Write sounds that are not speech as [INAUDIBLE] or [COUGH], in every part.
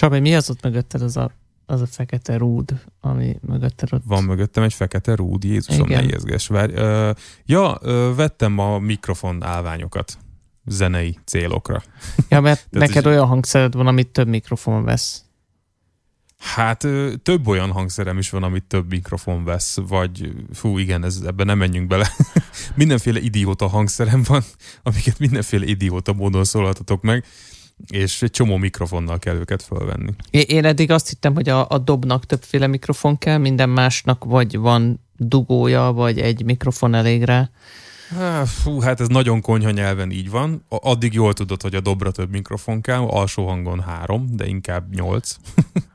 Csabi, mi az ott mögötted az a, az a fekete rúd, ami mögötted ott? Van mögöttem egy fekete rúd, Jézusom, Igen. ne ijeszges, várj. Ö, ja, ö, vettem a mikrofon állványokat zenei célokra. Ja, mert [LAUGHS] neked olyan hangszered van, amit több mikrofon vesz. Hát több olyan hangszerem is van, amit több mikrofon vesz, vagy fú, igen, ez, ebben nem menjünk bele. [LAUGHS] mindenféle idióta hangszerem van, [LAUGHS] amiket mindenféle idióta módon szólhatatok meg, és egy csomó mikrofonnal kell őket fölvenni. Én eddig azt hittem, hogy a, a dobnak többféle mikrofon kell, minden másnak vagy van dugója, vagy egy mikrofon elég rá. Fú, hát ez nagyon konyha nyelven így van. Addig jól tudod, hogy a dobra több mikrofon kell, alsó hangon három, de inkább nyolc. [LAUGHS]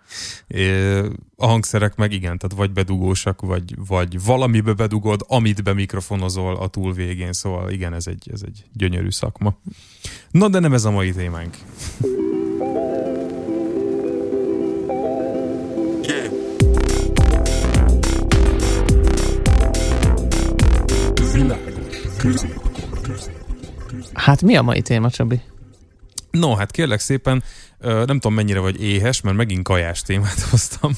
A hangszerek meg igen, tehát vagy bedugósak, vagy, vagy valamibe bedugod, amit bemikrofonozol a túl végén, szóval igen, ez egy, ez egy gyönyörű szakma. Na, de nem ez a mai témánk. Hát mi a mai téma, Csabi? No, hát kérlek szépen, nem tudom mennyire vagy éhes, mert megint kajás témát [LAUGHS] hoztam.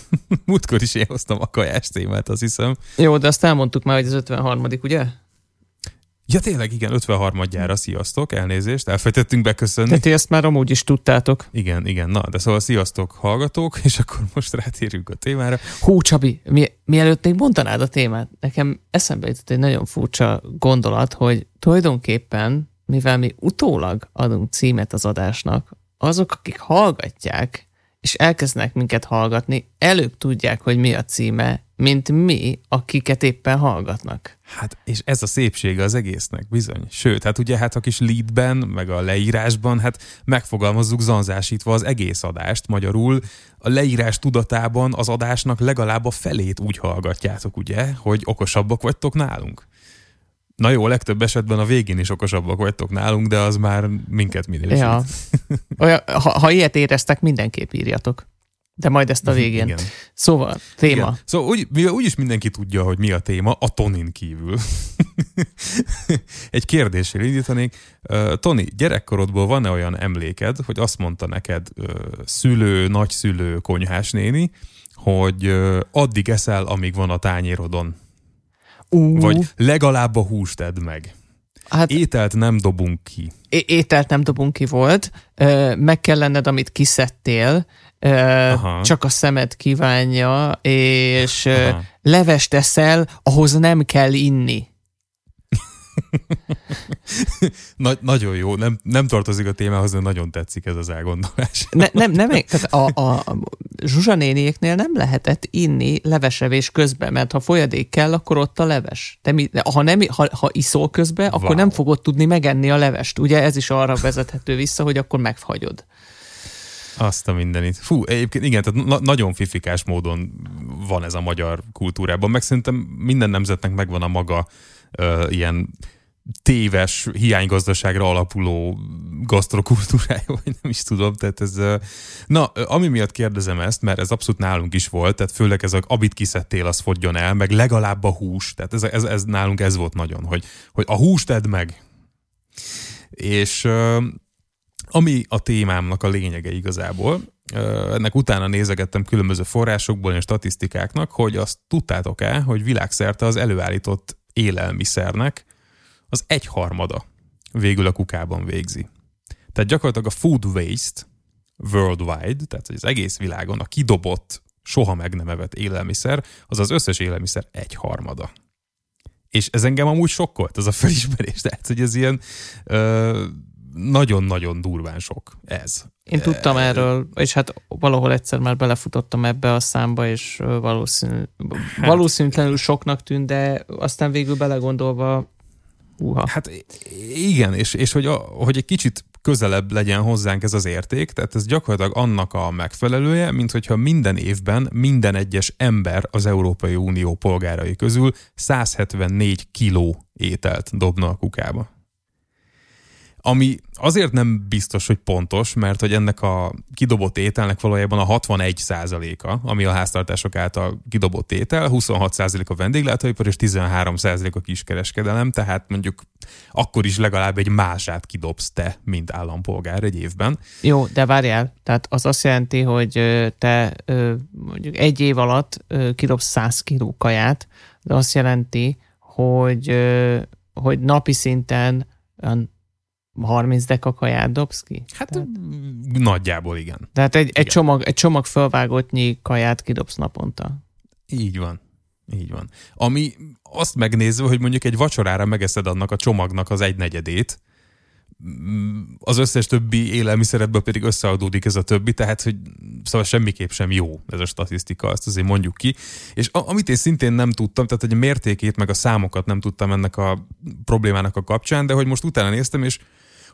Múltkor is én hoztam a kajás témát, azt hiszem. Jó, de azt elmondtuk már, hogy az 53 ugye? Ja tényleg, igen, 53-adjára, sziasztok, elnézést, elfejtettünk beköszönni. Tehát ti ezt már amúgy is tudtátok. Igen, igen, na, de szóval sziasztok hallgatók, [LAUGHS] és akkor most rátérünk a témára. Hú, Csabi, mi, mielőtt még mondanád a témát, nekem eszembe jutott egy nagyon furcsa gondolat, hogy tulajdonképpen, mivel mi utólag adunk címet az adásnak, azok, akik hallgatják, és elkezdenek minket hallgatni, előbb tudják, hogy mi a címe, mint mi, akiket éppen hallgatnak. Hát, és ez a szépsége az egésznek, bizony. Sőt, hát ugye hát a kis leadben, meg a leírásban, hát megfogalmazzuk zanzásítva az egész adást, magyarul a leírás tudatában az adásnak legalább a felét úgy hallgatjátok, ugye, hogy okosabbak vagytok nálunk. Na jó, legtöbb esetben a végén is okosabbak vagytok nálunk, de az már minket minősít. Ja. [LAUGHS] Olyan, ha, ha ilyet éreztek, mindenképp írjatok. De majd ezt a végén. Igen. Szóval, téma. Igen. Szóval úgy, mivel úgyis mindenki tudja, hogy mi a téma, a Tonin kívül. [LAUGHS] Egy kérdéssel indítanék. Uh, Toni, gyerekkorodból van-e olyan emléked, hogy azt mondta neked uh, szülő, nagyszülő, konyhás néni, hogy uh, addig eszel, amíg van a tányérodon? Ú, Vagy legalább a húst edd meg. hát Ételt nem dobunk ki. é- ételt nem dobunk ki volt, ö, meg kell lenned, amit kiszedtél, ö, Aha. csak a szemed kívánja, és Aha. levest eszel, ahhoz nem kell inni. [LAUGHS] Na, nagyon jó, nem, nem tartozik a témához, de nagyon tetszik ez az elgondolás. Ne, nem, nem, tehát a, a Zsuzsa néniéknél nem lehetett inni levesevés közben, mert ha folyadék kell, akkor ott a leves. De mi, ha, nem, ha, ha iszol közben, akkor Wow. nem fogod tudni megenni a levest. Ugye ez is arra vezethető vissza, hogy akkor megfagyod. Azt a mindenit. Fú, egyébként igen, tehát na- nagyon fifikás módon van ez a magyar kultúrában, meg szerintem minden nemzetnek megvan a maga ilyen téves, hiánygazdaságra alapuló gasztrokultúrája, [LAUGHS] vagy nem is tudom, tehát ez... Na, ami miatt kérdezem ezt, mert ez abszolút nálunk is volt, tehát főleg ez a abit kiszedtél, az fogjon el, meg legalább a hús, tehát ez, ez, ez nálunk ez volt nagyon, hogy, hogy a húst edd meg. És ami a témámnak a lényege igazából, ennek utána nézegettem különböző forrásokból és statisztikáknak, hogy azt tudtátok-e, hogy világszerte az előállított élelmiszernek az egyharmada végül a kukában végzi. Tehát gyakorlatilag a food waste worldwide, tehát az egész világon a kidobott, soha meg nem evett élelmiszer, az az összes élelmiszer egyharmada. És ez engem amúgy sokkolt, ez a felismerés. Tehát, hogy ez ilyen ö, nagyon-nagyon durván sok ez. Én tudtam erről, és hát valahol egyszer már belefutottam ebbe a számba, és valószínű, valószínűtlenül soknak tűnt, de aztán végül belegondolva, uha. Hát igen, és, és hogy, a, hogy egy kicsit közelebb legyen hozzánk ez az érték, tehát ez gyakorlatilag annak a megfelelője, mint hogyha minden évben minden egyes ember az Európai Unió polgárai közül 174 kiló ételt dobna a kukába. Ami azért nem biztos, hogy pontos, mert hogy ennek a kidobott ételnek valójában a 61 a ami a háztartások által kidobott étel, 26 a vendéglátóipar és 13 a kiskereskedelem, tehát mondjuk akkor is legalább egy mását kidobsz te, mint állampolgár egy évben. Jó, de várjál, tehát az azt jelenti, hogy te mondjuk egy év alatt kidobsz 100 kiló kaját, de azt jelenti, hogy, hogy napi szinten 30 deka kaját dobsz ki? Hát Tehát... nagyjából igen. Tehát egy, igen. egy, csomag, egy csomag fölvágottnyi kaját kidobsz naponta. Így van. Így van. Ami azt megnézve, hogy mondjuk egy vacsorára megeszed annak a csomagnak az egy negyedét, az összes többi élelmiszeredből pedig összeadódik ez a többi, tehát hogy szóval semmiképp sem jó ez a statisztika, azt azért mondjuk ki. És a, amit én szintén nem tudtam, tehát hogy a mértékét meg a számokat nem tudtam ennek a problémának a kapcsán, de hogy most utána néztem, és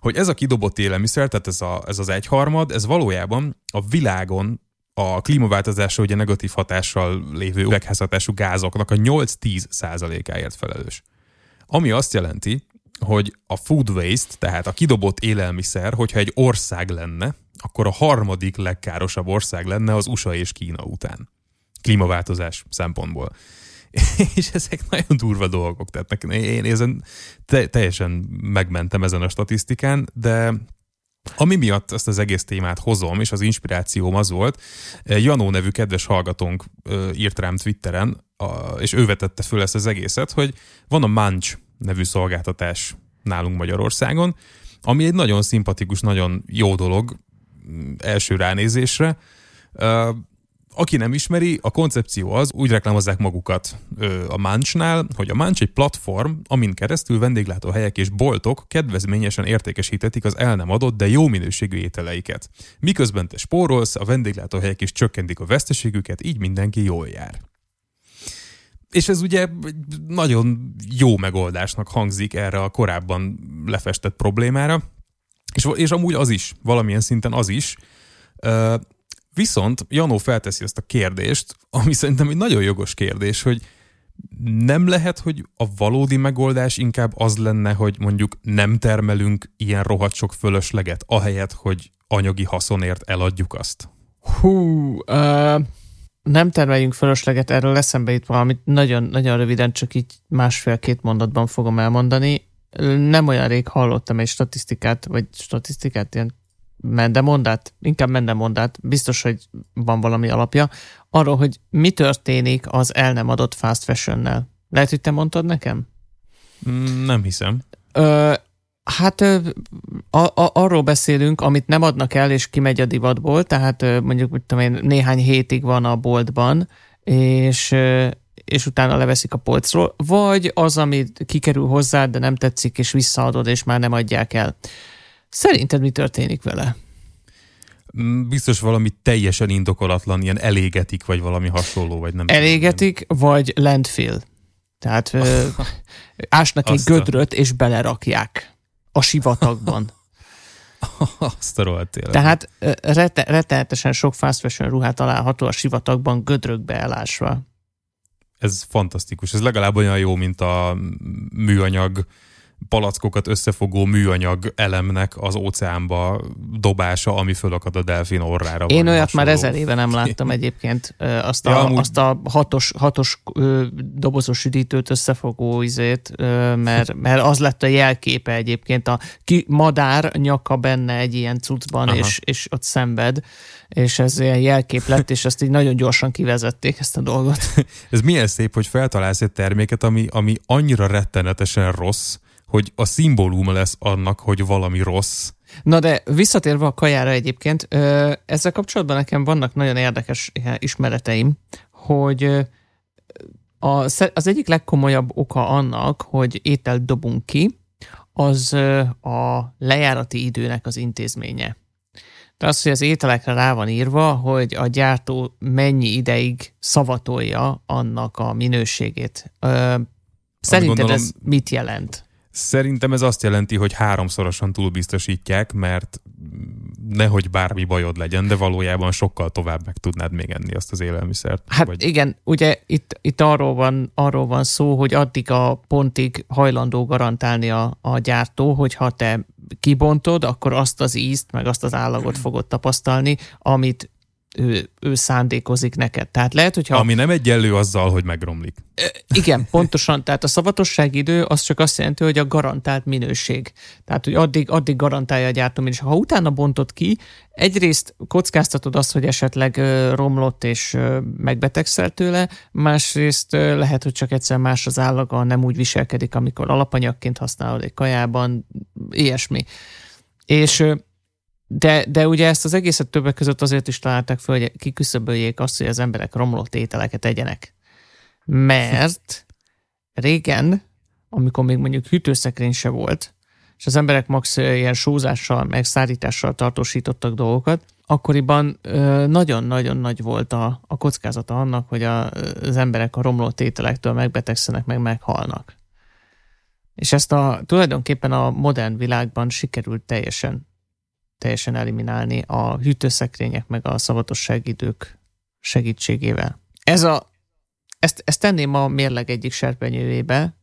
hogy ez a kidobott élelmiszer, tehát ez, a, ez az egyharmad, ez valójában a világon a klímaváltozásra ugye negatív hatással lévő üvegházhatású gázoknak a 8-10 százalékáért felelős. Ami azt jelenti, hogy a food waste, tehát a kidobott élelmiszer, hogyha egy ország lenne, akkor a harmadik legkárosabb ország lenne az USA és Kína után. Klímaváltozás szempontból. [LAUGHS] és ezek nagyon durva dolgok. Tehát én ezen te, teljesen megmentem ezen a statisztikán, de ami miatt ezt az egész témát hozom, és az inspirációm az volt, Janó nevű kedves hallgatónk írt rám Twitteren, és ő vetette föl ezt az egészet, hogy van a Munch nevű szolgáltatás nálunk Magyarországon, ami egy nagyon szimpatikus, nagyon jó dolog mm, első ránézésre. Aki nem ismeri, a koncepció az, úgy reklámozzák magukat a Munchnál, hogy a Munch egy platform, amin keresztül vendéglátóhelyek és boltok kedvezményesen értékesítetik az el nem adott, de jó minőségű ételeiket. Miközben te spórolsz, a vendéglátóhelyek is csökkentik a veszteségüket, így mindenki jól jár. És ez ugye nagyon jó megoldásnak hangzik erre a korábban lefestett problémára, és, és amúgy az is, valamilyen szinten az is, Viszont Janó felteszi ezt a kérdést, ami szerintem egy nagyon jogos kérdés, hogy nem lehet, hogy a valódi megoldás inkább az lenne, hogy mondjuk nem termelünk ilyen rohadt sok fölösleget, ahelyett, hogy anyagi haszonért eladjuk azt? Hú, uh, nem termeljünk fölösleget, erről eszembe itt valamit nagyon, nagyon röviden, csak így másfél-két mondatban fogom elmondani. Nem olyan rég hallottam egy statisztikát, vagy statisztikát, ilyen mendemondát, inkább mendemondát, biztos, hogy van valami alapja, arról, hogy mi történik az el nem adott fast fashion-nel. Lehet, hogy te mondtad nekem? Mm, nem hiszem. Ö, hát a, a, arról beszélünk, amit nem adnak el, és kimegy a divatból, tehát mondjuk mit tudom én, néhány hétig van a boltban, és és utána leveszik a polcról, vagy az, amit kikerül hozzá, de nem tetszik, és visszaadod, és már nem adják el. Szerinted mi történik vele? Mm, biztos valami teljesen indokolatlan, ilyen elégetik, vagy valami hasonló, vagy nem Elégetik, tudom, vagy landfill. Tehát ö, [LAUGHS] ásnak egy gödröt, és belerakják a sivatagban. [LAUGHS] Azt a rohadt Tehát rete, rettenetesen sok fast fashion ruhát található a sivatagban gödrökbe elásva. Ez fantasztikus. Ez legalább olyan jó, mint a műanyag palackokat összefogó műanyag elemnek az óceánba dobása, ami fölakad a delfin orrára. Én olyat hasonló. már ezer éve nem láttam [LAUGHS] egyébként. Azt a, ja, amúgy... azt a hatos, hatos dobozos üdítőt összefogó izét, mert, [LAUGHS] mert az lett a jelképe egyébként. A ki, madár nyaka benne egy ilyen cuccban, és, és ott szenved és ez ilyen jelkép lett, és ezt így nagyon gyorsan kivezették ezt a dolgot. [LAUGHS] ez milyen szép, hogy feltalálsz egy terméket, ami, ami annyira rettenetesen rossz, hogy a szimbóluma lesz annak, hogy valami rossz. Na de visszatérve a kajára egyébként, ezzel kapcsolatban nekem vannak nagyon érdekes ismereteim, hogy az egyik legkomolyabb oka annak, hogy ételt dobunk ki, az a lejárati időnek az intézménye. De az, hogy az ételekre rá van írva, hogy a gyártó mennyi ideig szavatolja annak a minőségét. Szerinted gondolom, ez mit jelent? Szerintem ez azt jelenti, hogy háromszorosan túlbiztosítják, mert nehogy bármi bajod legyen, de valójában sokkal tovább meg tudnád még enni azt az élelmiszert. Hát vagy... igen, ugye itt, itt arról, van, arról van szó, hogy addig a pontig hajlandó garantálni a, a gyártó, hogyha te kibontod, akkor azt az ízt, meg azt az állagot fogod tapasztalni, amit ő, ő szándékozik neked. Tehát lehet, hogyha... Ami nem egyenlő azzal, hogy megromlik. Igen, pontosan. Tehát a szavatosság idő az csak azt jelenti, hogy a garantált minőség. Tehát, hogy addig, addig garantálja a gyártó és ha utána bontod ki, egyrészt kockáztatod azt, hogy esetleg romlott és megbetegszel tőle, másrészt lehet, hogy csak egyszer más az állaga, nem úgy viselkedik, amikor alapanyagként használod egy kajában, ilyesmi. És de, de ugye ezt az egészet többek között azért is találták fel, hogy kiküszöböljék azt, hogy az emberek romlott ételeket egyenek. Mert régen, amikor még mondjuk hűtőszekrény se volt, és az emberek max ilyen sózással, meg szárítással tartósítottak dolgokat, akkoriban nagyon-nagyon nagy volt a, a kockázata annak, hogy a, az emberek a romlott ételektől megbetegszenek, meg meghalnak. És ezt a, tulajdonképpen a modern világban sikerült teljesen teljesen eliminálni a hűtőszekrények meg a szavatosságidők segítségével. Ez a, ezt, ezt tenném a mérleg egyik serpenyőjébe,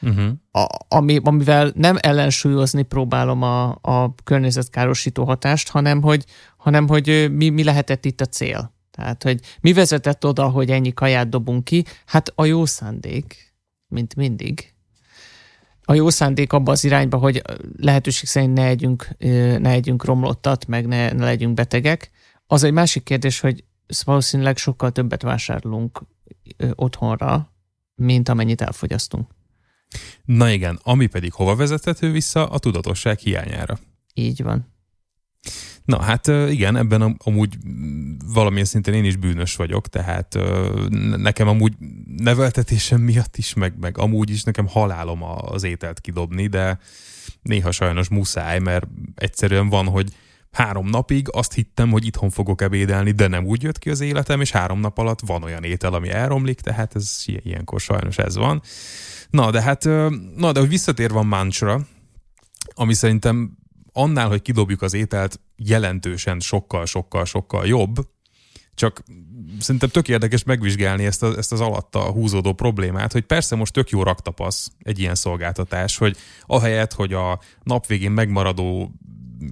uh-huh. a, ami, amivel nem ellensúlyozni próbálom a, a környezetkárosító hatást, hanem hogy, hanem hogy mi, mi lehetett itt a cél. Tehát, hogy mi vezetett oda, hogy ennyi kaját dobunk ki? Hát a jó szándék, mint mindig a jó szándék abba az irányba, hogy lehetőség szerint ne együnk, ne együnk romlottat, meg ne, ne legyünk betegek. Az egy másik kérdés, hogy valószínűleg sokkal többet vásárolunk otthonra, mint amennyit elfogyasztunk. Na igen, ami pedig hova vezethető vissza? A tudatosság hiányára. Így van. Na hát igen, ebben amúgy valamilyen szinten én is bűnös vagyok, tehát nekem amúgy neveltetésem miatt is, meg, meg amúgy is nekem halálom az ételt kidobni, de néha sajnos muszáj, mert egyszerűen van, hogy három napig azt hittem, hogy itthon fogok ebédelni, de nem úgy jött ki az életem, és három nap alatt van olyan étel, ami elromlik, tehát ez ilyenkor sajnos ez van. Na, de hát, na, de hogy visszatérve a mantra, ami szerintem annál, hogy kidobjuk az ételt, jelentősen sokkal-sokkal-sokkal jobb, csak szerintem tök érdekes megvizsgálni ezt, a, ezt az alatta húzódó problémát, hogy persze most tök jó raktapasz egy ilyen szolgáltatás, hogy ahelyett, hogy a nap végén megmaradó,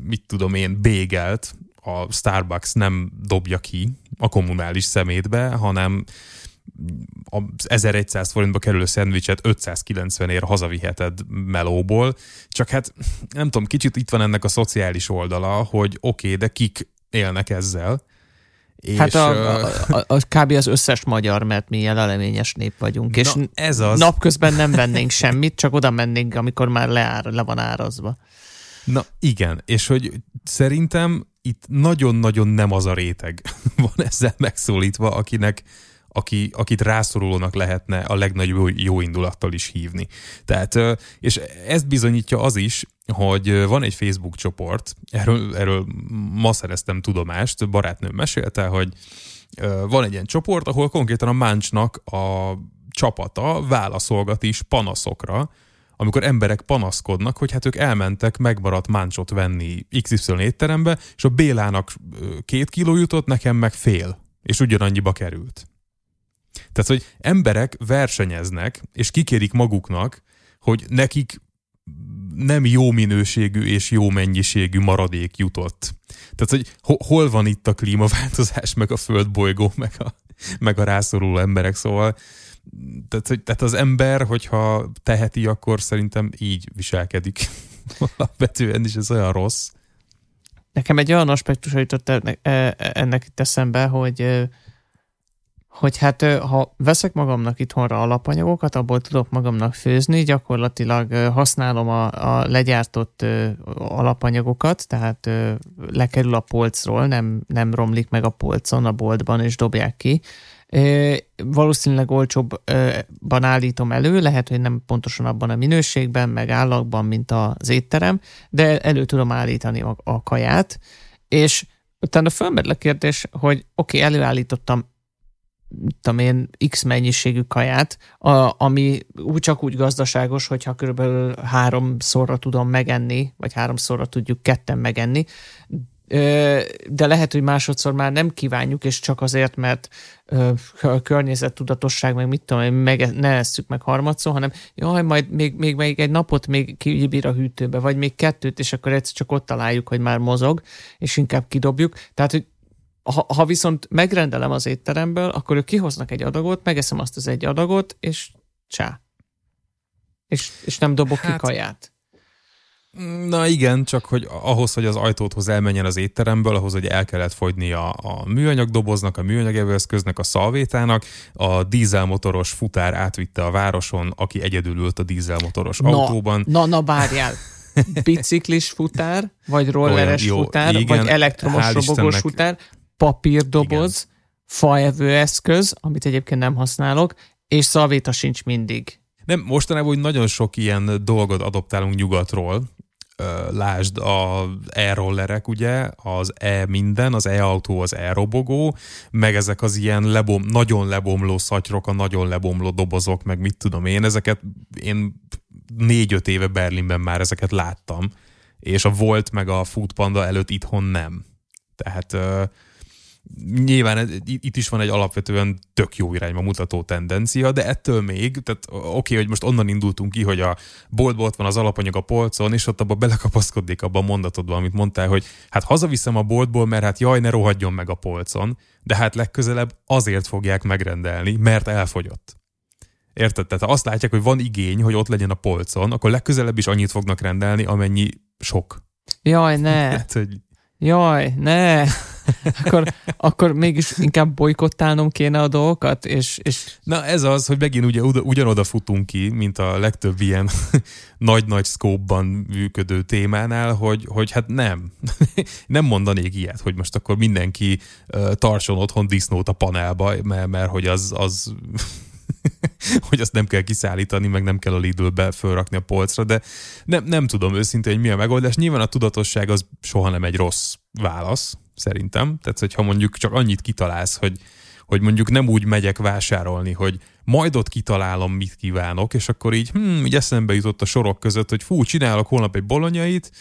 mit tudom én, bégelt a Starbucks nem dobja ki a kommunális szemétbe, hanem az 1100 forintba kerülő szendvicset 590 ér hazaviheted melóból, csak hát nem tudom, kicsit itt van ennek a szociális oldala, hogy oké, okay, de kik élnek ezzel, és, hát a, a, a, a, kb. az összes magyar, mert mi ilyen leleményes nép vagyunk, és na, ez az. napközben nem vennénk semmit, csak oda mennénk, amikor már leár, le van árazva. Na igen, és hogy szerintem itt nagyon-nagyon nem az a réteg [LAUGHS] van ezzel megszólítva, akinek aki, akit rászorulónak lehetne a legnagyobb jó indulattal is hívni. Tehát, és ezt bizonyítja az is, hogy van egy Facebook csoport, erről, erről ma szereztem tudomást, barátnőm mesélte, hogy van egy ilyen csoport, ahol konkrétan a Máncsnak a csapata válaszolgat is panaszokra, amikor emberek panaszkodnak, hogy hát ők elmentek megmaradt máncsot venni XY étterembe, és a Bélának két kiló jutott, nekem meg fél, és ugyanannyiba került. Tehát, hogy emberek versenyeznek, és kikérik maguknak, hogy nekik nem jó minőségű és jó mennyiségű maradék jutott. Tehát, hogy hol van itt a klímaváltozás, meg a földbolygó, meg a, meg a rászoruló emberek, szóval tehát, hogy, tehát az ember, hogyha teheti, akkor szerintem így viselkedik. [LAUGHS] Alapvetően is ez olyan rossz. Nekem egy olyan aspektus jutott e, e, ennek itt eszembe, hogy hogy hát ha veszek magamnak itthonra alapanyagokat, abból tudok magamnak főzni, gyakorlatilag használom a, a legyártott alapanyagokat, tehát lekerül a polcról, nem, nem romlik meg a polcon a boltban, és dobják ki. Valószínűleg olcsóbban állítom elő, lehet, hogy nem pontosan abban a minőségben, meg állagban, mint az étterem, de elő tudom állítani a, a kaját, és utána fölmerül a kérdés, hogy oké, okay, előállítottam tudom én, x mennyiségű kaját, a, ami úgy csak úgy gazdaságos, hogyha körülbelül háromszorra tudom megenni, vagy háromszorra tudjuk ketten megenni, de lehet, hogy másodszor már nem kívánjuk, és csak azért, mert a környezettudatosság, meg mit tudom, meg ne esszük meg harmadszor, hanem jaj, majd még, még, még egy napot még kibír a hűtőbe, vagy még kettőt, és akkor egyszer csak ott találjuk, hogy már mozog, és inkább kidobjuk. Tehát, hogy ha, ha viszont megrendelem az étteremből, akkor ők kihoznak egy adagot, megeszem azt az egy adagot, és csá. És, és nem dobok hát, ki kaját. Na igen, csak hogy ahhoz, hogy az ajtóthoz elmenjen az étteremből, ahhoz, hogy el kellett fogyni a, a műanyag doboznak, a műanyag evőeszköznek, a szalvétának, a dízelmotoros futár átvitte a városon, aki egyedül ült a dízelmotoros na, autóban. Na, na, várjál! [LAUGHS] Biciklis futár, vagy rolleres Olyan, jó, futár, igen, vagy elektromos robogós futár, papírdoboz, faevőeszköz, amit egyébként nem használok, és szalvéta sincs mindig. Nem, mostanában úgy nagyon sok ilyen dolgot adoptálunk nyugatról, lásd a e-rollerek, ugye, az e-minden, az e-autó, az e-robogó, meg ezek az ilyen lebom, nagyon lebomló szatyrok, a nagyon lebomló dobozok, meg mit tudom én, ezeket én négy-öt éve Berlinben már ezeket láttam, és a Volt meg a Food Panda előtt itthon nem. Tehát nyilván itt is van egy alapvetően tök jó irányba mutató tendencia, de ettől még, tehát oké, okay, hogy most onnan indultunk ki, hogy a boltból ott van az alapanyag a polcon, és ott abba belekapaszkodik abban a mondatodban, amit mondtál, hogy hát hazaviszem a boltból, mert hát jaj, ne rohadjon meg a polcon, de hát legközelebb azért fogják megrendelni, mert elfogyott. Érted? Tehát ha azt látják, hogy van igény, hogy ott legyen a polcon, akkor legközelebb is annyit fognak rendelni, amennyi sok. Jaj, ne. [LAUGHS] hát, hogy... Jaj, ne [LAUGHS] akkor, akkor mégis inkább bolykottálnom kéne a dolgokat, és, és... Na ez az, hogy megint ugye ugyanoda futunk ki, mint a legtöbb ilyen [LAUGHS] nagy-nagy szkópban működő témánál, hogy, hogy hát nem. [LAUGHS] nem mondanék ilyet, hogy most akkor mindenki tartson otthon disznót a panelba, mert, mert hogy az, az [LAUGHS] hogy azt nem kell kiszállítani, meg nem kell a Lidl-be fölrakni a polcra, de nem, nem tudom őszintén, hogy mi a megoldás. Nyilván a tudatosság az soha nem egy rossz válasz, szerintem. Tehát, hogyha mondjuk csak annyit kitalálsz, hogy, hogy mondjuk nem úgy megyek vásárolni, hogy majd ott kitalálom, mit kívánok, és akkor így, hm, így eszembe jutott a sorok között, hogy fú, csinálok holnap egy bolonyait,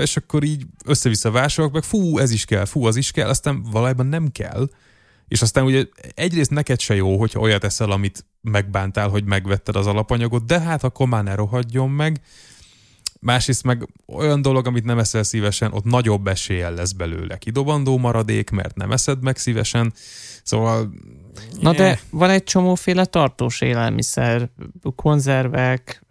és akkor így össze-vissza vásárolok, meg fú, ez is kell, fú, az is kell, aztán valójában nem kell. És aztán ugye egyrészt neked se jó, hogyha olyat eszel, amit megbántál, hogy megvetted az alapanyagot, de hát akkor már ne rohadjon meg. Másrészt meg olyan dolog, amit nem eszel szívesen, ott nagyobb eséllyel lesz belőle kidobandó maradék, mert nem eszed meg szívesen. Szóval... Na de eh. van egy csomóféle tartós élelmiszer, konzervek,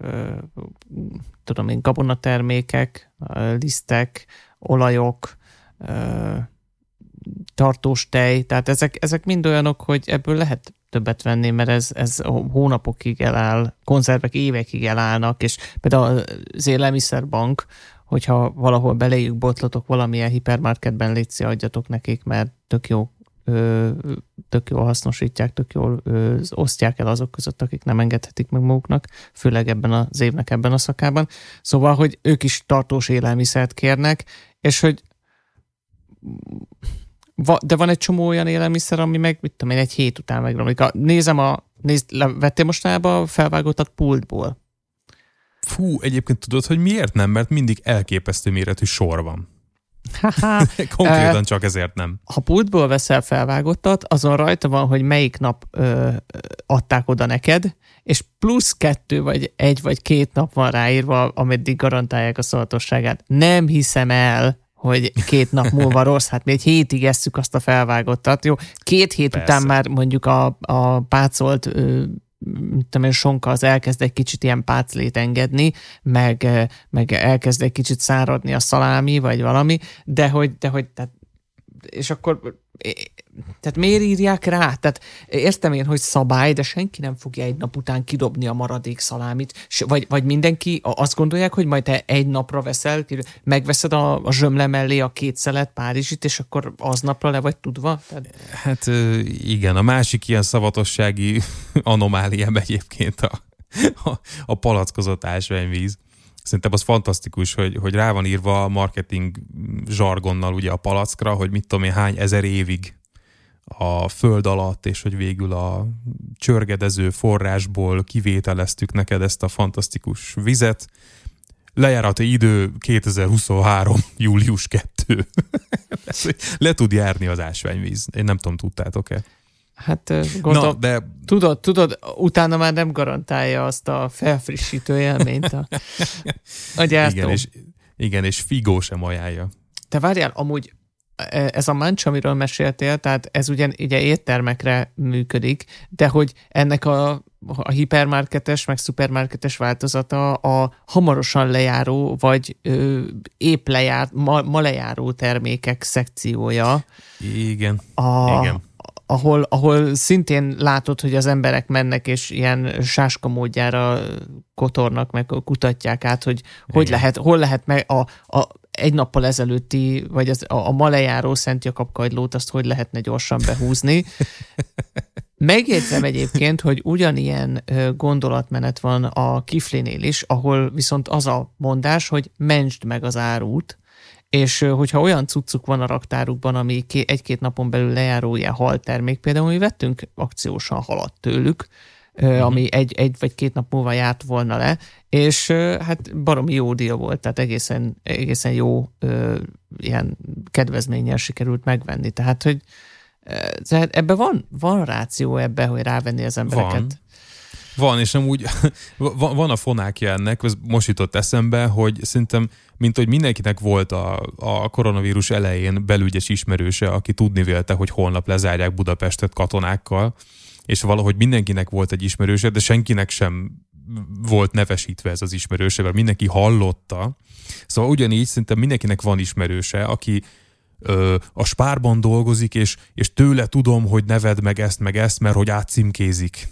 tudom én, gabonatermékek, lisztek, olajok, tartós tej, tehát ezek, ezek mind olyanok, hogy ebből lehet többet venni, mert ez, ez hónapokig eláll, konzervek évekig elállnak, és például az élelmiszerbank, hogyha valahol beléjük botlatok valamilyen hipermarketben létszi, adjatok nekik, mert tök jó tök jól hasznosítják, tök jól osztják el azok között, akik nem engedhetik meg maguknak, főleg ebben az évnek ebben a szakában. Szóval, hogy ők is tartós élelmiszert kérnek, és hogy Va, de van egy csomó olyan élelmiszer, ami meg, mit tudom én, egy hét után megromlik. Nézem a, nézd, vettél mostanában a felvágottat pultból? Fú, egyébként tudod, hogy miért nem? Mert mindig elképesztő méretű sor van. [LAUGHS] Konkrétan csak ezért nem. Ha pultból veszel felvágottat, azon rajta van, hogy melyik nap ö, adták oda neked, és plusz kettő, vagy egy, vagy két nap van ráírva, ameddig garantálják a szavatosságát. Nem hiszem el, hogy két nap múlva rossz, hát mi egy hétig esszük azt a felvágottat, jó? Két hét Persze. után már mondjuk a, a pácolt tudom én, sonka az elkezd egy kicsit ilyen páclét engedni, meg, meg elkezd egy kicsit száradni a szalámi, vagy valami, de hogy, de hogy tehát, és akkor tehát miért írják rá? Tehát értem én, hogy szabály, de senki nem fogja egy nap után kidobni a maradék szalámit, vagy, vagy mindenki azt gondolják, hogy majd te egy napra veszel, megveszed a, a zsömle mellé a két szelet Párizsit, és akkor aznapra le vagy tudva? Tehát... Hát igen, a másik ilyen szavatossági [LAUGHS] anomáliám egyébként a, a, a palackozott ásványvíz. Szerintem az fantasztikus, hogy, hogy rá van írva a marketing zsargonnal ugye a palackra, hogy mit tudom én hány ezer évig a föld alatt, és hogy végül a csörgedező forrásból kivételeztük neked ezt a fantasztikus vizet. lejárati idő 2023. július 2. [LAUGHS] Le tud járni az ásványvíz. Én nem tudom, tudtátok-e? Hát gondolom, Na, de... tudod, tudod, utána már nem garantálja azt a felfrissítő élményt a, [LAUGHS] a gyártó. Igen, és, igen, és Figó sem ajánlja. Te várjál, amúgy ez a mancs, amiről meséltél, tehát ez ugyan ugye éttermekre működik, de hogy ennek a, a hipermarketes, meg szupermarketes változata a hamarosan lejáró, vagy ö, épp lejár, ma, ma lejáró termékek szekciója. Igen, a, igen ahol, ahol szintén látod, hogy az emberek mennek, és ilyen sáska módjára kotornak, meg kutatják át, hogy hogy lehet, hol lehet meg a, a egy nappal ezelőtti, vagy az, a, a malejáró Szent Jakab kagylót, azt hogy lehetne gyorsan behúzni. [LAUGHS] Megjegyzem egyébként, hogy ugyanilyen gondolatmenet van a kiflinél is, ahol viszont az a mondás, hogy mentsd meg az árút, és hogyha olyan cuccuk van a raktárukban, ami egy-két napon belül lejáró ilyen hal termék, például mi vettünk akciósan halat tőlük, uh-huh. ami egy, egy vagy két nap múlva járt volna le, és hát baromi jó díja volt, tehát egészen, egészen jó ilyen kedvezménnyel sikerült megvenni. Tehát, hogy ebbe van, van ráció ebbe, hogy rávenni az embereket. Van. Van, és nem úgy, [LAUGHS] van a fonákja ennek, ez most jutott eszembe, hogy szerintem, mint hogy mindenkinek volt a, a koronavírus elején belügyes ismerőse, aki tudni vélte, hogy holnap lezárják Budapestet katonákkal, és valahogy mindenkinek volt egy ismerőse, de senkinek sem volt nevesítve ez az ismerőse, mert mindenki hallotta. Szóval ugyanígy szerintem mindenkinek van ismerőse, aki ö, a spárban dolgozik, és, és tőle tudom, hogy neved meg ezt, meg ezt, mert hogy átcímkézik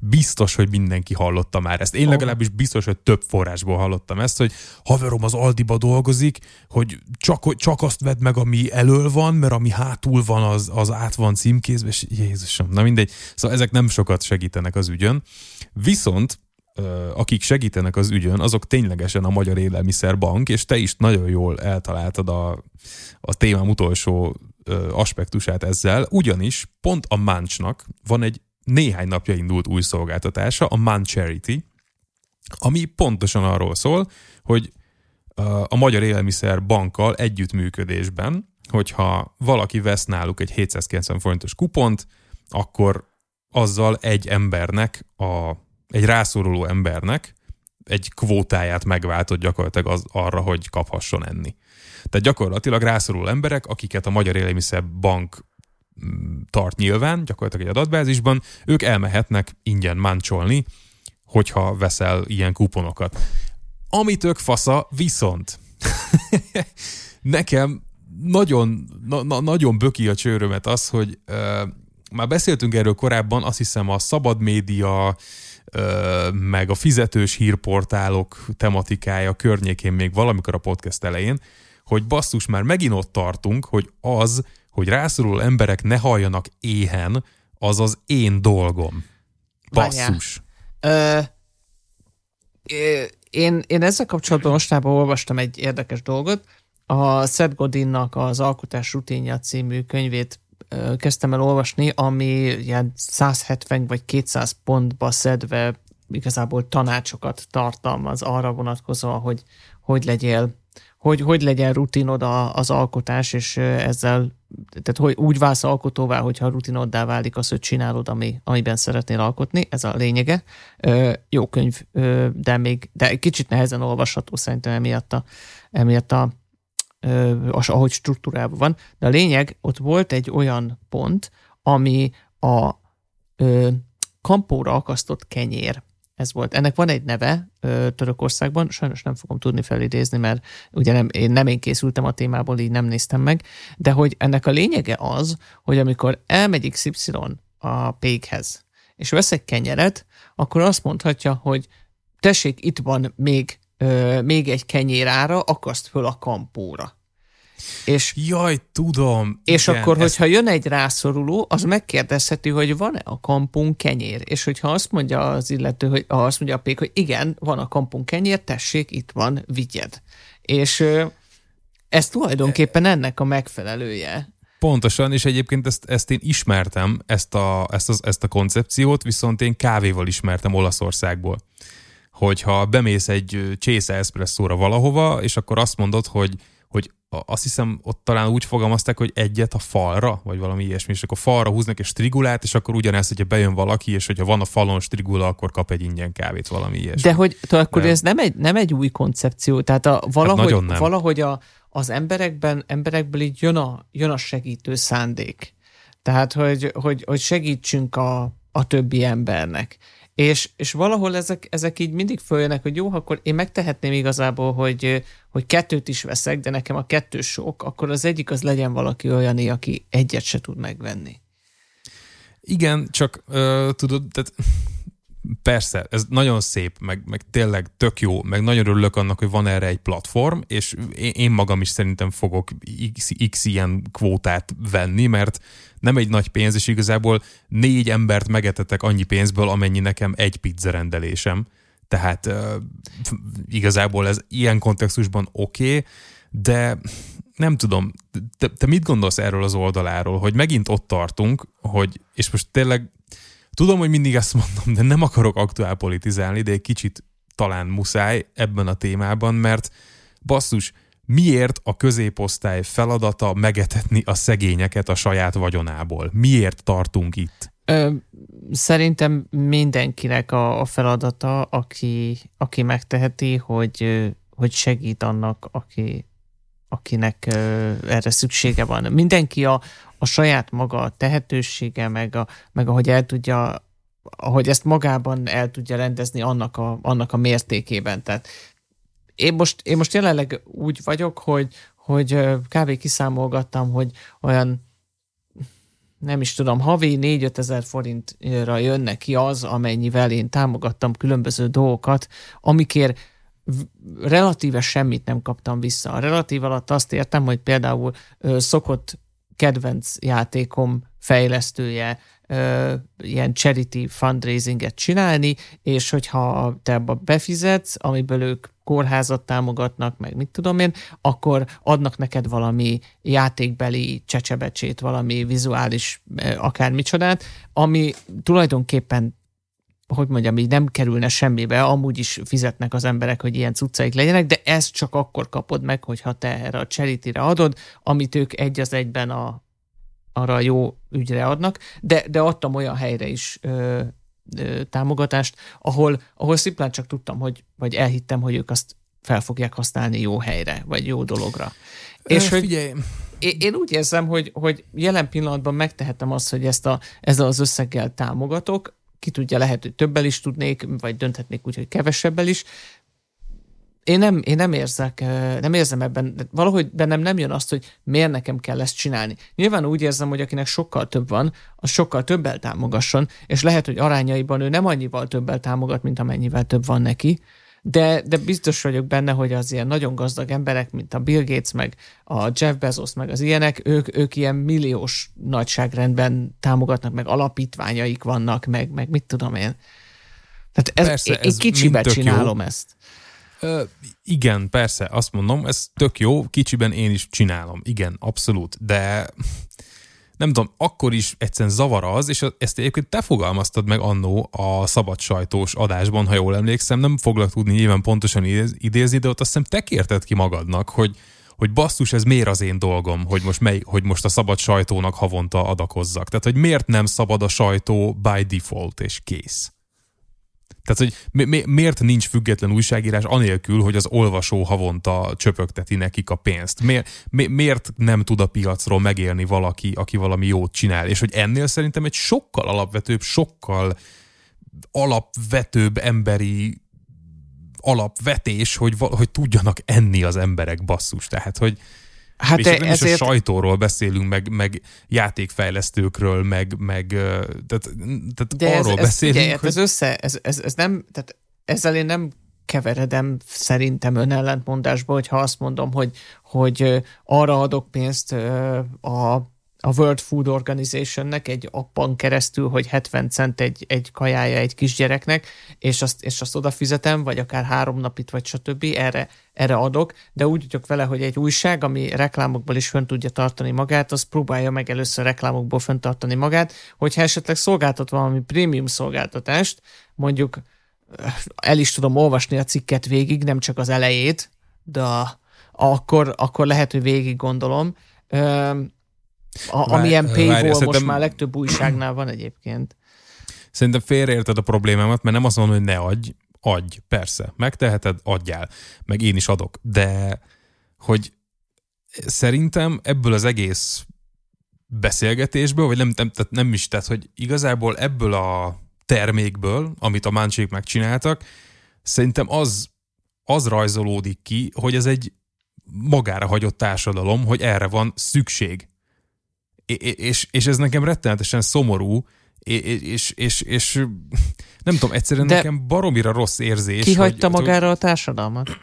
biztos, hogy mindenki hallotta már ezt. Én legalábbis biztos, hogy több forrásból hallottam ezt, hogy haverom az Aldiba dolgozik, hogy csak, csak azt vedd meg, ami elől van, mert ami hátul van, az, az át van címkézve, és Jézusom, na mindegy. Szóval ezek nem sokat segítenek az ügyön. Viszont akik segítenek az ügyön, azok ténylegesen a Magyar Élelmiszerbank, és te is nagyon jól eltaláltad a, a témám utolsó aspektusát ezzel, ugyanis pont a Mancsnak van egy néhány napja indult új szolgáltatása, a Man Charity, ami pontosan arról szól, hogy a Magyar Élelmiszer Bankkal együttműködésben, hogyha valaki vesz náluk egy 790 forintos kupont, akkor azzal egy embernek, a, egy rászoruló embernek egy kvótáját megváltott gyakorlatilag az, arra, hogy kaphasson enni. Tehát gyakorlatilag rászoruló emberek, akiket a Magyar Élelmiszer Bank tart nyilván, gyakorlatilag egy adatbázisban, ők elmehetnek ingyen máncsolni, hogyha veszel ilyen kuponokat. Ami tök fasza, viszont [LAUGHS] nekem nagyon, na, na, nagyon böki a csőrömet az, hogy uh, már beszéltünk erről korábban, azt hiszem a szabad média, uh, meg a fizetős hírportálok tematikája környékén még valamikor a podcast elején, hogy basszus, már megint ott tartunk, hogy az, hogy rászoruló emberek ne halljanak éhen, az az én dolgom. Basszus. Ö, én, én ezzel kapcsolatban mostában olvastam egy érdekes dolgot. A Seth Godinnak az Alkotás rutinja című könyvét kezdtem el olvasni, ami ilyen 170 vagy 200 pontba szedve igazából tanácsokat tartalmaz arra vonatkozóan, hogy hogy legyél hogy hogy legyen rutinod az alkotás, és ezzel, tehát hogy úgy válsz alkotóvá, hogyha rutinoddá válik az, hogy csinálod, ami, amiben szeretnél alkotni, ez a lényege. Jó könyv, de még, de kicsit nehezen olvasható szerintem emiatt a, emiatt a az, ahogy struktúrában van. De a lényeg, ott volt egy olyan pont, ami a ö, kampóra akasztott kenyér ez volt. Ennek van egy neve ö, Törökországban, sajnos nem fogom tudni felidézni, mert ugye nem, én nem én készültem a témából, így nem néztem meg, de hogy ennek a lényege az, hogy amikor elmegy XY a pékhez, és vesz egy kenyeret, akkor azt mondhatja, hogy tessék, itt van még, ö, még egy kenyérára, akaszt föl a kampóra. És, Jaj, tudom. És igen, akkor, hogyha jön egy rászoruló, az megkérdezheti, hogy van-e a kampunk kenyér. És hogyha azt mondja az illető, hogy azt mondja a pék, hogy igen, van a kampunk kenyér, tessék, itt van, vigyed. És ez tulajdonképpen ennek a megfelelője. Pontosan, és egyébként ezt, ezt én ismertem, ezt a, ezt, az, ezt a koncepciót, viszont én kávéval ismertem Olaszországból hogyha bemész egy csésze eszpresszóra valahova, és akkor azt mondod, hogy, hogy azt hiszem ott talán úgy fogalmazták, hogy egyet a falra, vagy valami ilyesmi, és akkor falra húznak egy strigulát, és akkor ugyanezt, hogyha bejön valaki, és hogyha van a falon strigula, akkor kap egy ingyen kávét, valami ilyesmi. De hogy tehát akkor De... ez nem egy, nem egy új koncepció, tehát a, valahogy, hát valahogy a, az emberekben, emberekből így jön a, jön a segítő szándék. Tehát, hogy, hogy, hogy segítsünk a, a többi embernek. És, és valahol ezek, ezek így mindig följönnek, hogy jó, akkor én megtehetném igazából, hogy, hogy kettőt is veszek, de nekem a kettő sok, akkor az egyik az legyen valaki olyan, aki egyet se tud megvenni. Igen, csak uh, tudod, tehát persze, ez nagyon szép, meg, meg tényleg tök jó, meg nagyon örülök annak, hogy van erre egy platform, és én magam is szerintem fogok x, x ilyen kvótát venni, mert nem egy nagy pénz, és igazából négy embert megetetek annyi pénzből, amennyi nekem egy pizza rendelésem. Tehát uh, igazából ez ilyen kontextusban oké, okay, de nem tudom, te, te mit gondolsz erről az oldaláról, hogy megint ott tartunk, hogy, és most tényleg tudom, hogy mindig ezt mondom, de nem akarok aktuál politizálni, de egy kicsit talán muszáj ebben a témában, mert basszus, miért a középosztály feladata megetetni a szegényeket a saját vagyonából? Miért tartunk itt? Ö, szerintem mindenkinek a, a feladata, aki, aki megteheti, hogy, hogy segít annak, aki, akinek ö, erre szüksége van. Mindenki a, a saját maga tehetősége, meg, a, meg ahogy el tudja ahogy ezt magában el tudja rendezni annak a, annak a mértékében. Tehát én most, én most jelenleg úgy vagyok, hogy, hogy kb. kiszámolgattam, hogy olyan nem is tudom, havi 4-5 ezer forintra jönne ki az, amennyivel én támogattam különböző dolgokat, amikért relatíve semmit nem kaptam vissza. A relatív alatt azt értem, hogy például szokott kedvenc játékom fejlesztője ilyen charity fundraisinget csinálni, és hogyha te abba befizetsz, amiből ők kórházat támogatnak, meg mit tudom én, akkor adnak neked valami játékbeli csecsebecsét, valami vizuális akármicsodát, ami tulajdonképpen hogy mondjam, így nem kerülne semmibe, amúgy is fizetnek az emberek, hogy ilyen cuccaik legyenek, de ezt csak akkor kapod meg, hogyha te erre a charity adod, amit ők egy az egyben a, arra jó ügyre adnak, de, de adtam olyan helyre is ö, ö, támogatást, ahol, ahol szimplán csak tudtam, hogy, vagy elhittem, hogy ők azt fel fogják használni jó helyre, vagy jó dologra. Ö, És hogy figyelj. Én, én úgy érzem, hogy, hogy jelen pillanatban megtehetem azt, hogy ezt a, ezzel az összeggel támogatok, ki tudja, lehet, hogy többel is tudnék, vagy dönthetnék úgy, hogy kevesebbel is. Én nem, én nem érzek, nem érzem ebben, valahogy bennem nem jön azt, hogy miért nekem kell ezt csinálni. Nyilván úgy érzem, hogy akinek sokkal több van, az sokkal többel támogasson, és lehet, hogy arányaiban ő nem annyival többel támogat, mint amennyivel több van neki, de, de biztos vagyok benne, hogy az ilyen nagyon gazdag emberek, mint a Bill Gates, meg a Jeff Bezos, meg az ilyenek, ők, ők ilyen milliós nagyságrendben támogatnak, meg alapítványaik vannak, meg, meg mit tudom én. Tehát ez, Persze, én, ez kicsibe csinálom jó. ezt. Igen, persze, azt mondom, ez tök jó, kicsiben én is csinálom, igen, abszolút, de nem tudom, akkor is egyszerűen zavar az, és ezt egyébként te fogalmaztad meg annó a szabad sajtós adásban, ha jól emlékszem, nem foglak tudni nyilván pontosan idézni, de ott azt hiszem te kérted ki magadnak, hogy, hogy basszus, ez miért az én dolgom, hogy most, mely, hogy most a szabad sajtónak havonta adakozzak. Tehát, hogy miért nem szabad a sajtó by default, és kész. Tehát, hogy mi, mi, miért nincs független újságírás anélkül, hogy az olvasó havonta csöpögteti nekik a pénzt? Miért, mi, miért nem tud a piacról megélni valaki, aki valami jót csinál? És hogy ennél szerintem egy sokkal alapvetőbb, sokkal alapvetőbb emberi alapvetés, hogy, hogy tudjanak enni az emberek basszus. Tehát, hogy, Hát és nem ezért... is a sajtóról beszélünk, meg, meg játékfejlesztőkről, meg, meg tehát, tehát De arról ez, beszélünk. Ez, hogy... ez össze, ez, ez, ez nem, tehát ezzel én nem keveredem szerintem önellentmondásba, hogyha azt mondom, hogy, hogy arra adok pénzt a a World Food Organizationnek egy appon keresztül, hogy 70 cent egy, egy kajája egy kisgyereknek, és azt, és azt odafizetem, vagy akár három napit, vagy stb. Erre, erre adok, de úgy vagyok vele, hogy egy újság, ami reklámokból is fönn tudja tartani magát, az próbálja meg először reklámokból fönn tartani magát, hogyha esetleg szolgáltat valami prémium szolgáltatást, mondjuk el is tudom olvasni a cikket végig, nem csak az elejét, de akkor, akkor lehet, hogy végig gondolom. A, amilyen paywall most már legtöbb újságnál van egyébként. Szerintem félreérted a problémámat, mert nem azt mondom, hogy ne adj, adj, persze, megteheted, adjál, meg én is adok, de hogy szerintem ebből az egész beszélgetésből, vagy nem, nem, tehát nem is, tehát hogy igazából ebből a termékből, amit a máncsék megcsináltak, szerintem az, az rajzolódik ki, hogy ez egy magára hagyott társadalom, hogy erre van szükség. És, és ez nekem rettenetesen szomorú, és, és, és, és nem tudom, egyszerűen De nekem baromira rossz érzés. Ki hagyta hogy, magára a társadalmat?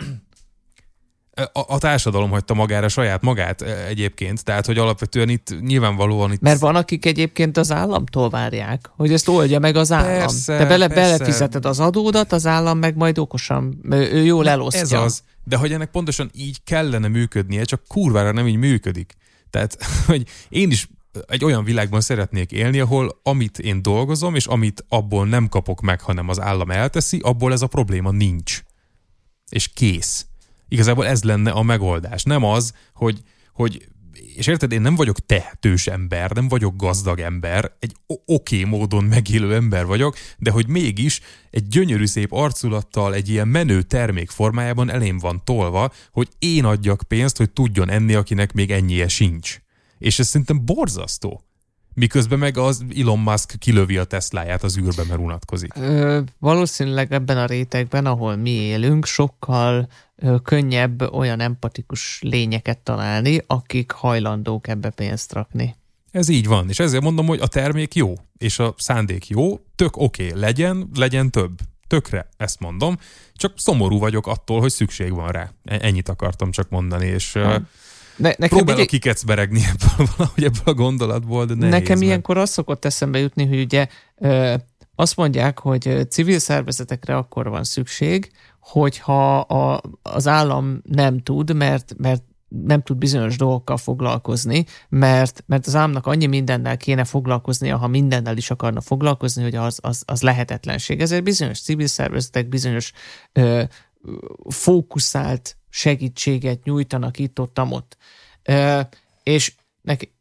A, a társadalom hagyta magára saját magát egyébként, tehát hogy alapvetően itt nyilvánvalóan itt... Mert van, akik egyébként az államtól várják, hogy ezt oldja meg az állam. Persze, Te bele, persze. belefizeted az adódat, az állam meg majd okosan, ő jól elosztja. Ez az, de hogy ennek pontosan így kellene működnie, csak kurvára nem így működik. Tehát, [LAUGHS] hogy én is egy olyan világban szeretnék élni, ahol amit én dolgozom, és amit abból nem kapok meg, hanem az állam elteszi, abból ez a probléma nincs. És kész. Igazából ez lenne a megoldás. Nem az, hogy, hogy és érted, én nem vagyok tehetős ember, nem vagyok gazdag ember, egy oké okay módon megélő ember vagyok, de hogy mégis egy gyönyörű szép arculattal, egy ilyen menő termék formájában elém van tolva, hogy én adjak pénzt, hogy tudjon enni, akinek még ennyie sincs. És ez szerintem borzasztó. Miközben meg az Elon Musk kilövi a Tesláját az űrbe, mert unatkozik. Ö, valószínűleg ebben a rétegben, ahol mi élünk, sokkal ö, könnyebb olyan empatikus lényeket találni, akik hajlandók ebbe pénzt rakni. Ez így van, és ezért mondom, hogy a termék jó, és a szándék jó, tök oké, okay, legyen, legyen több. Tökre ezt mondom, csak szomorú vagyok attól, hogy szükség van rá. E-, ennyit akartam csak mondani, és... Hmm ne, nekem Próbálok mindig... kikecberegni ebből [LAUGHS] valahogy ebből a gondolatból, de nehéz. Nekem mert... ilyenkor az szokott eszembe jutni, hogy ugye ö, azt mondják, hogy civil szervezetekre akkor van szükség, hogyha a, az állam nem tud, mert, mert nem tud bizonyos dolgokkal foglalkozni, mert, mert az államnak annyi mindennel kéne foglalkoznia, ha mindennel is akarna foglalkozni, hogy az, az, az lehetetlenség. Ezért bizonyos civil szervezetek bizonyos ö, fókuszált segítséget nyújtanak itt-ott, ott. És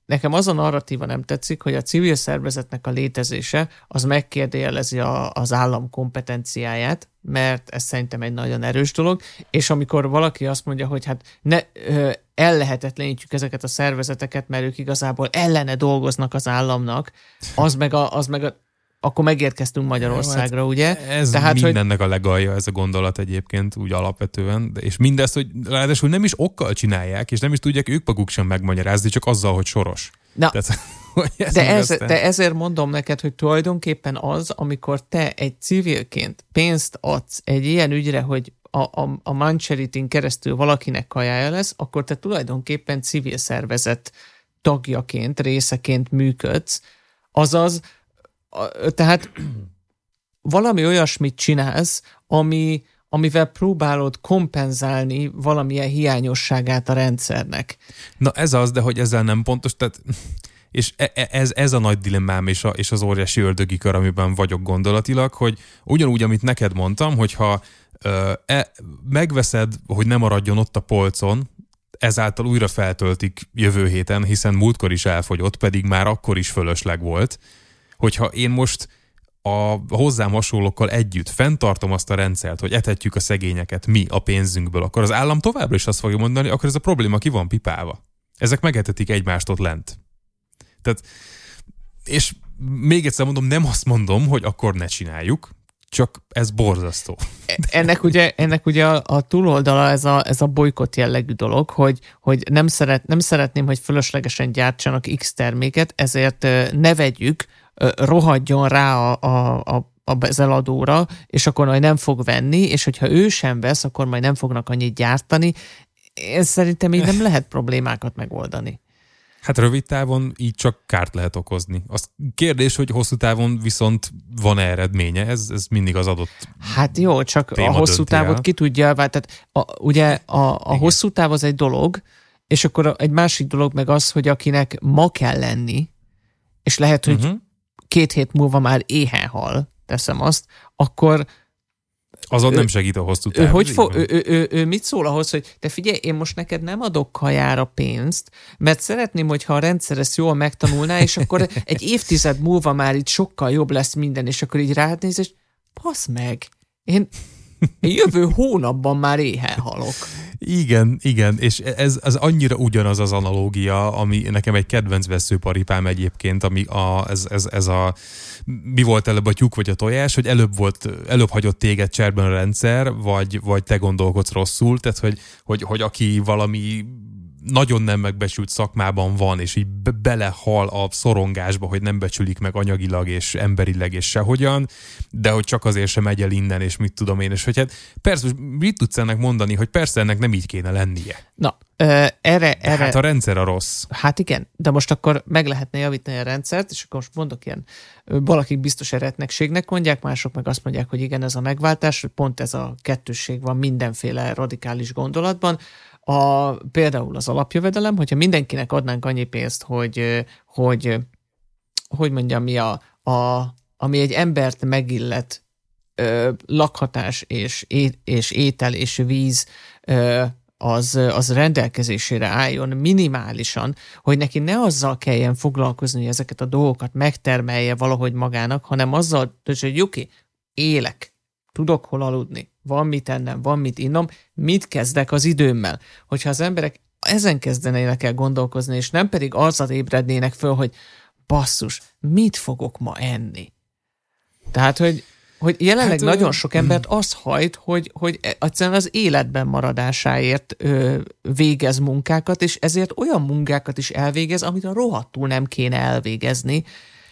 nekem az a narratíva nem tetszik, hogy a civil szervezetnek a létezése az megkérdőjelezi a, az állam kompetenciáját, mert ez szerintem egy nagyon erős dolog, és amikor valaki azt mondja, hogy hát ne, ö, ellehetetlenítjük ezeket a szervezeteket, mert ők igazából ellene dolgoznak az államnak, az meg a, az meg a akkor megérkeztünk Magyarországra, hát ugye? Ez Tehát, mindennek hogy... a legalja ez a gondolat egyébként, úgy alapvetően, de és mindezt, hogy ráadásul nem is okkal csinálják, és nem is tudják ők maguk sem megmagyarázni, csak azzal, hogy soros. Na, Tehát, [LAUGHS] hogy ez de, ez, de ezért mondom neked, hogy tulajdonképpen az, amikor te egy civilként pénzt adsz egy ilyen ügyre, hogy a, a, a Mancheritin keresztül valakinek kajája lesz, akkor te tulajdonképpen civil szervezet tagjaként, részeként működsz, azaz tehát [CLEARS THROAT] valami olyasmit csinálsz, ami, amivel próbálod kompenzálni valamilyen hiányosságát a rendszernek. Na ez az, de hogy ezzel nem pontos, tehát és e, e, ez, ez a nagy dilemmám és, a, és az óriási ördögi kör, amiben vagyok gondolatilag, hogy ugyanúgy, amit neked mondtam, hogyha ö, e, megveszed, hogy nem maradjon ott a polcon, ezáltal újra feltöltik jövő héten, hiszen múltkor is elfogyott, pedig már akkor is fölösleg volt, hogyha én most a hozzám hasonlókkal együtt fenntartom azt a rendszert, hogy etetjük a szegényeket mi a pénzünkből, akkor az állam továbbra is azt fogja mondani, akkor ez a probléma ki van pipálva. Ezek megetetik egymást ott lent. Tehát, és még egyszer mondom, nem azt mondom, hogy akkor ne csináljuk, csak ez borzasztó. Ennek ugye, ennek ugye a, a túloldala ez a, ez a bolykott jellegű dolog, hogy, hogy nem, szeret, nem szeretném, hogy fölöslegesen gyártsanak X terméket, ezért ne vegyük rohadjon rá a, a, a az eladóra, és akkor majd nem fog venni, és hogyha ő sem vesz, akkor majd nem fognak annyit gyártani. Ez szerintem így nem lehet problémákat megoldani. Hát rövid távon így csak kárt lehet okozni. Az kérdés, hogy hosszú távon viszont van-e eredménye, ez, ez mindig az adott Hát jó, csak a hosszú távot el. ki tudja, tehát a, ugye a, a hosszú táv az egy dolog, és akkor egy másik dolog meg az, hogy akinek ma kell lenni, és lehet, hogy uh-huh két hét múlva már éhen hal, teszem azt, akkor Azon ő, nem segít a hosszú Ő, hogy fo- ő, ő, ő, ő mit szól ahhoz, hogy te figyelj, én most neked nem adok kajára pénzt, mert szeretném, hogyha a rendszer ezt jól megtanulná, és akkor [LAUGHS] egy évtized múlva már itt sokkal jobb lesz minden, és akkor így rád néz, és pasz meg, én jövő hónapban már éhen halok. Igen, igen, és ez, ez annyira ugyanaz az analógia, ami nekem egy kedvenc veszőparipám egyébként, ami a, ez, ez, ez a mi volt előbb a tyúk vagy a tojás, hogy előbb volt, előbb hagyott téged cserben a rendszer, vagy, vagy te gondolkodsz rosszul, tehát hogy, hogy, hogy aki valami nagyon nem megbecsült szakmában van, és így be- belehal a szorongásba, hogy nem becsülik meg anyagilag és emberileg és sehogyan, de hogy csak azért sem megy el innen, és mit tudom én, és hogy hát persze, mit tudsz ennek mondani, hogy persze ennek nem így kéne lennie. Na, ö, erre, erre... Hát a rendszer a rossz. Hát igen, de most akkor meg lehetne javítani a rendszert, és akkor most mondok ilyen, valakik biztos eretnekségnek mondják, mások meg azt mondják, hogy igen, ez a megváltás, pont ez a kettősség van mindenféle radikális gondolatban. A, például az alapjövedelem, hogyha mindenkinek adnánk annyi pénzt, hogy, hogy, hogy mondjam, mi a, a, ami egy embert megillet, ö, lakhatás és, é, és étel és víz, ö, az, az rendelkezésére álljon minimálisan, hogy neki ne azzal kelljen foglalkozni, hogy ezeket a dolgokat megtermelje valahogy magának, hanem azzal, hogy oké, élek, tudok hol aludni, van mit ennem, van mit innom, mit kezdek az időmmel. Hogyha az emberek ezen kezdenének el gondolkozni, és nem pedig azzal ébrednének föl, hogy basszus, mit fogok ma enni? Tehát, hogy, hogy jelenleg hát, nagyon sok embert [CLEARS THROAT] az hajt, hogy, hogy egyszerűen az életben maradásáért ö, végez munkákat, és ezért olyan munkákat is elvégez, amit a rohadtul nem kéne elvégezni,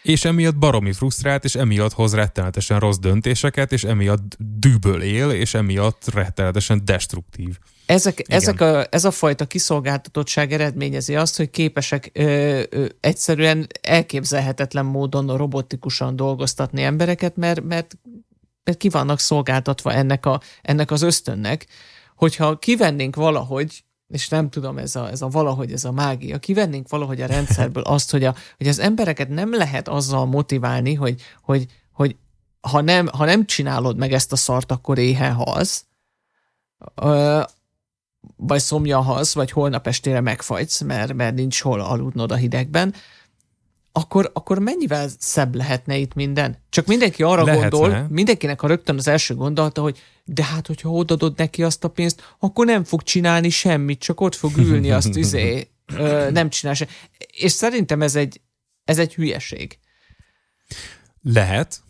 és emiatt baromi frusztrált, és emiatt hoz rettenetesen rossz döntéseket, és emiatt dűből él, és emiatt rettenetesen destruktív. Ezek, ezek a, ez a fajta kiszolgáltatottság eredményezi azt, hogy képesek ö, ö, egyszerűen elképzelhetetlen módon robotikusan dolgoztatni embereket, mert, mert, mert ki vannak szolgáltatva ennek, a, ennek az ösztönnek. Hogyha kivennénk valahogy és nem tudom, ez a, ez a valahogy, ez a mágia. Kivennénk valahogy a rendszerből azt, hogy, a, hogy az embereket nem lehet azzal motiválni, hogy, hogy, hogy ha, nem, ha nem csinálod meg ezt a szart, akkor éhen halsz, vagy szomja halsz, vagy holnap estére megfagysz, mert, mert nincs hol aludnod a hidegben, akkor, akkor mennyivel szebb lehetne itt minden? Csak mindenki arra Lehetne. gondol, mindenkinek a rögtön az első gondolata, hogy de hát, hogyha odadod neki azt a pénzt, akkor nem fog csinálni semmit, csak ott fog ülni, azt [LAUGHS] izé, ö, nem csinál se. És szerintem ez egy, ez egy hülyeség. Lehet.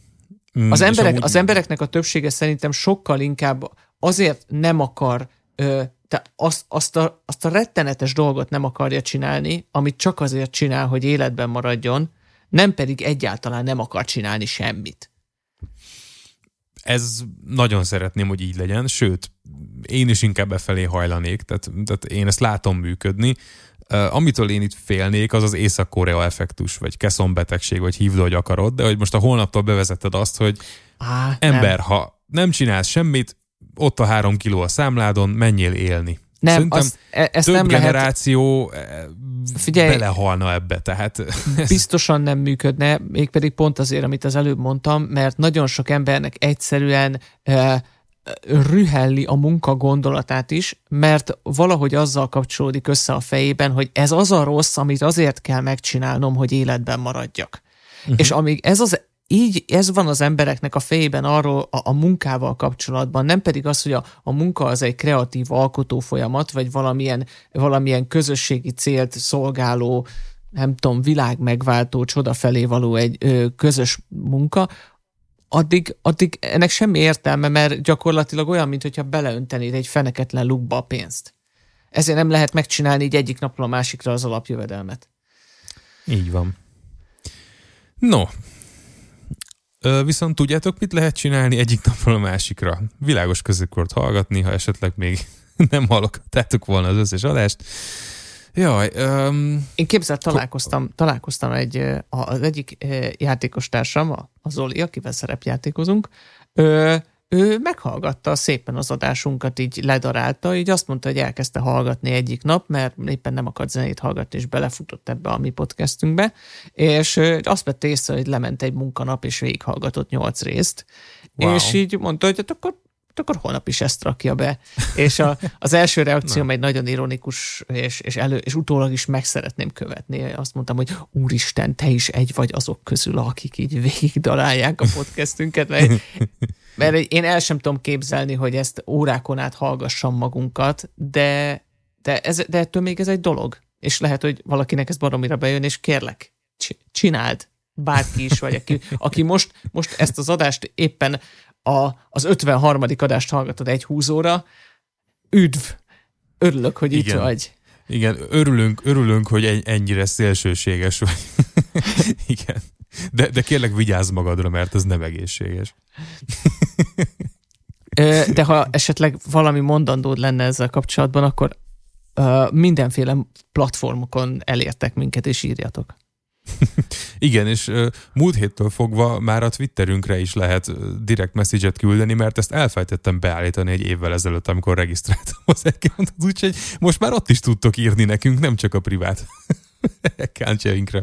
Mm, az, emberek, amúgy... az embereknek a többsége szerintem sokkal inkább azért nem akar ö, te azt, azt, a, azt a rettenetes dolgot nem akarja csinálni, amit csak azért csinál, hogy életben maradjon, nem pedig egyáltalán nem akar csinálni semmit. Ez nagyon szeretném, hogy így legyen, sőt, én is inkább befelé hajlanék, tehát, tehát én ezt látom működni. Uh, amitől én itt félnék, az az Észak-Korea effektus, vagy keszonbetegség, vagy hívd, hogy akarod, de hogy most a holnaptól bevezetted azt, hogy Á, ember, nem. ha nem csinálsz semmit, ott a három kiló a számládon, menjél élni. Nem, Szerintem az, e- ezt több nem generáció lehet... Figyelj, belehalna ebbe, tehát... Ez... [LAUGHS] Biztosan nem működne, mégpedig pont azért, amit az előbb mondtam, mert nagyon sok embernek egyszerűen e, rühelli a munka gondolatát is, mert valahogy azzal kapcsolódik össze a fejében, hogy ez az a rossz, amit azért kell megcsinálnom, hogy életben maradjak. Uh-huh. És amíg ez az így ez van az embereknek a fejében arról a, a munkával kapcsolatban, nem pedig az, hogy a, a munka az egy kreatív alkotó folyamat, vagy valamilyen, valamilyen közösségi célt szolgáló, nem tudom, világ megváltó, csoda felé való egy ö, közös munka, addig, addig ennek semmi értelme, mert gyakorlatilag olyan, mintha beleöntenéd egy feneketlen lukba a pénzt. Ezért nem lehet megcsinálni így egyik napról a másikra az alapjövedelmet. Így van. No, Viszont tudjátok, mit lehet csinálni egyik [LAUGHS] napról a másikra? Világos közökkort hallgatni, ha esetleg még [LAUGHS] nem hallottátok volna az összes adást. Jaj, um, Én képzelt találkoztam, találkoztam egy, az egyik játékos társam, a Zoli, akivel szerepjátékozunk, ő meghallgatta szépen az adásunkat, így ledarálta, így azt mondta, hogy elkezdte hallgatni egyik nap, mert éppen nem akart zenét hallgatni, és belefutott ebbe a mi podcastünkbe, és azt vette észre, hogy lement egy munkanap, és végighallgatott nyolc részt, wow. és így mondta, hogy hát akkor akkor holnap is ezt rakja be. És a, az első reakció egy nagyon ironikus, és, és, elő, és utólag is meg szeretném követni. Azt mondtam, hogy úristen, te is egy vagy azok közül, akik így végigdalálják a podcastünket, mert, mert én el sem tudom képzelni, hogy ezt órákon át hallgassam magunkat, de, de, ez, de ettől még ez egy dolog. És lehet, hogy valakinek ez baromira bejön, és kérlek, csináld, bárki is vagy, aki, aki most, most ezt az adást éppen a, az 53. adást hallgatod egy húzóra, üdv! Örülök, hogy Igen. itt vagy. Igen, örülünk, örülünk, hogy ennyire szélsőséges vagy. [LAUGHS] Igen. De, de kérlek vigyázz magadra, mert ez nem egészséges. De ha esetleg valami mondandód lenne ezzel kapcsolatban, akkor mindenféle platformokon elértek minket, és írjatok. Igen, és múlt héttől fogva már a Twitterünkre is lehet direkt message-et küldeni, mert ezt elfejtettem beállítani egy évvel ezelőtt, amikor regisztráltam az accountot, úgyhogy most már ott is tudtok írni nekünk, nem csak a privát [LAUGHS] accountjainkra.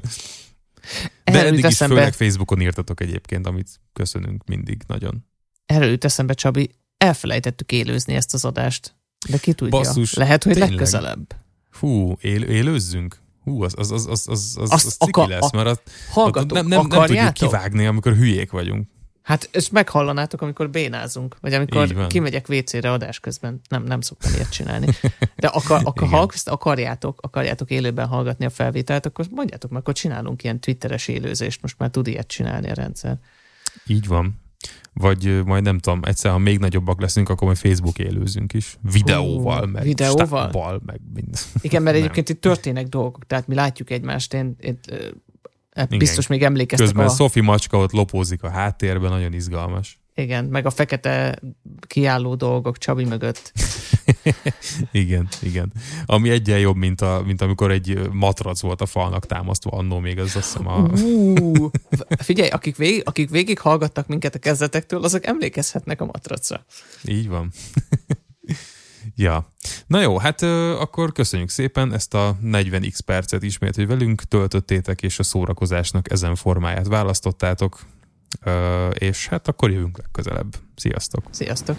De Erről eddig is eszembe... főleg Facebookon írtatok egyébként, amit köszönünk mindig nagyon. Erről jut eszembe, Csabi, elfelejtettük élőzni ezt az adást. De ki tudja, Basszus, lehet, hogy tényleg. legközelebb. Fú, él, élőzzünk? Hú, az, az, az, az, az, az, az ciki akar, lesz, mert az, hallgatok, nem, nem, nem tudjuk kivágni, amikor hülyék vagyunk. Hát ezt meghallanátok, amikor bénázunk, vagy amikor kimegyek WC-re adás közben. Nem, nem szoktam ilyet csinálni. De akar, akar, ha akarjátok, akarjátok élőben hallgatni a felvételt, akkor mondjátok meg, akkor csinálunk ilyen twitteres élőzést, most már tud ilyet csinálni a rendszer. Így van vagy majd nem tudom, egyszer, ha még nagyobbak leszünk, akkor majd Facebook élőzünk is. Videóval, meg videóval? Stábbal, meg mind. Igen, mert egyébként itt történnek dolgok, tehát mi látjuk egymást, én, én Hát biztos még emlékeztek Közben a... Szofi macska ott lopózik a háttérben, nagyon izgalmas. Igen, meg a fekete kiálló dolgok Csabi mögött. [LAUGHS] igen, igen. Ami egyen jobb, mint, a, mint amikor egy matrac volt a falnak támasztva annó még, az azt hiszem a... Uh, figyelj, akik végig, akik végig hallgattak minket a kezdetektől, azok emlékezhetnek a matracra. Így van. Ja. Na jó, hát ö, akkor köszönjük szépen ezt a 40x percet ismét, hogy velünk töltöttétek, és a szórakozásnak ezen formáját választottátok. Ö, és hát akkor jövünk legközelebb. Sziasztok! Sziasztok!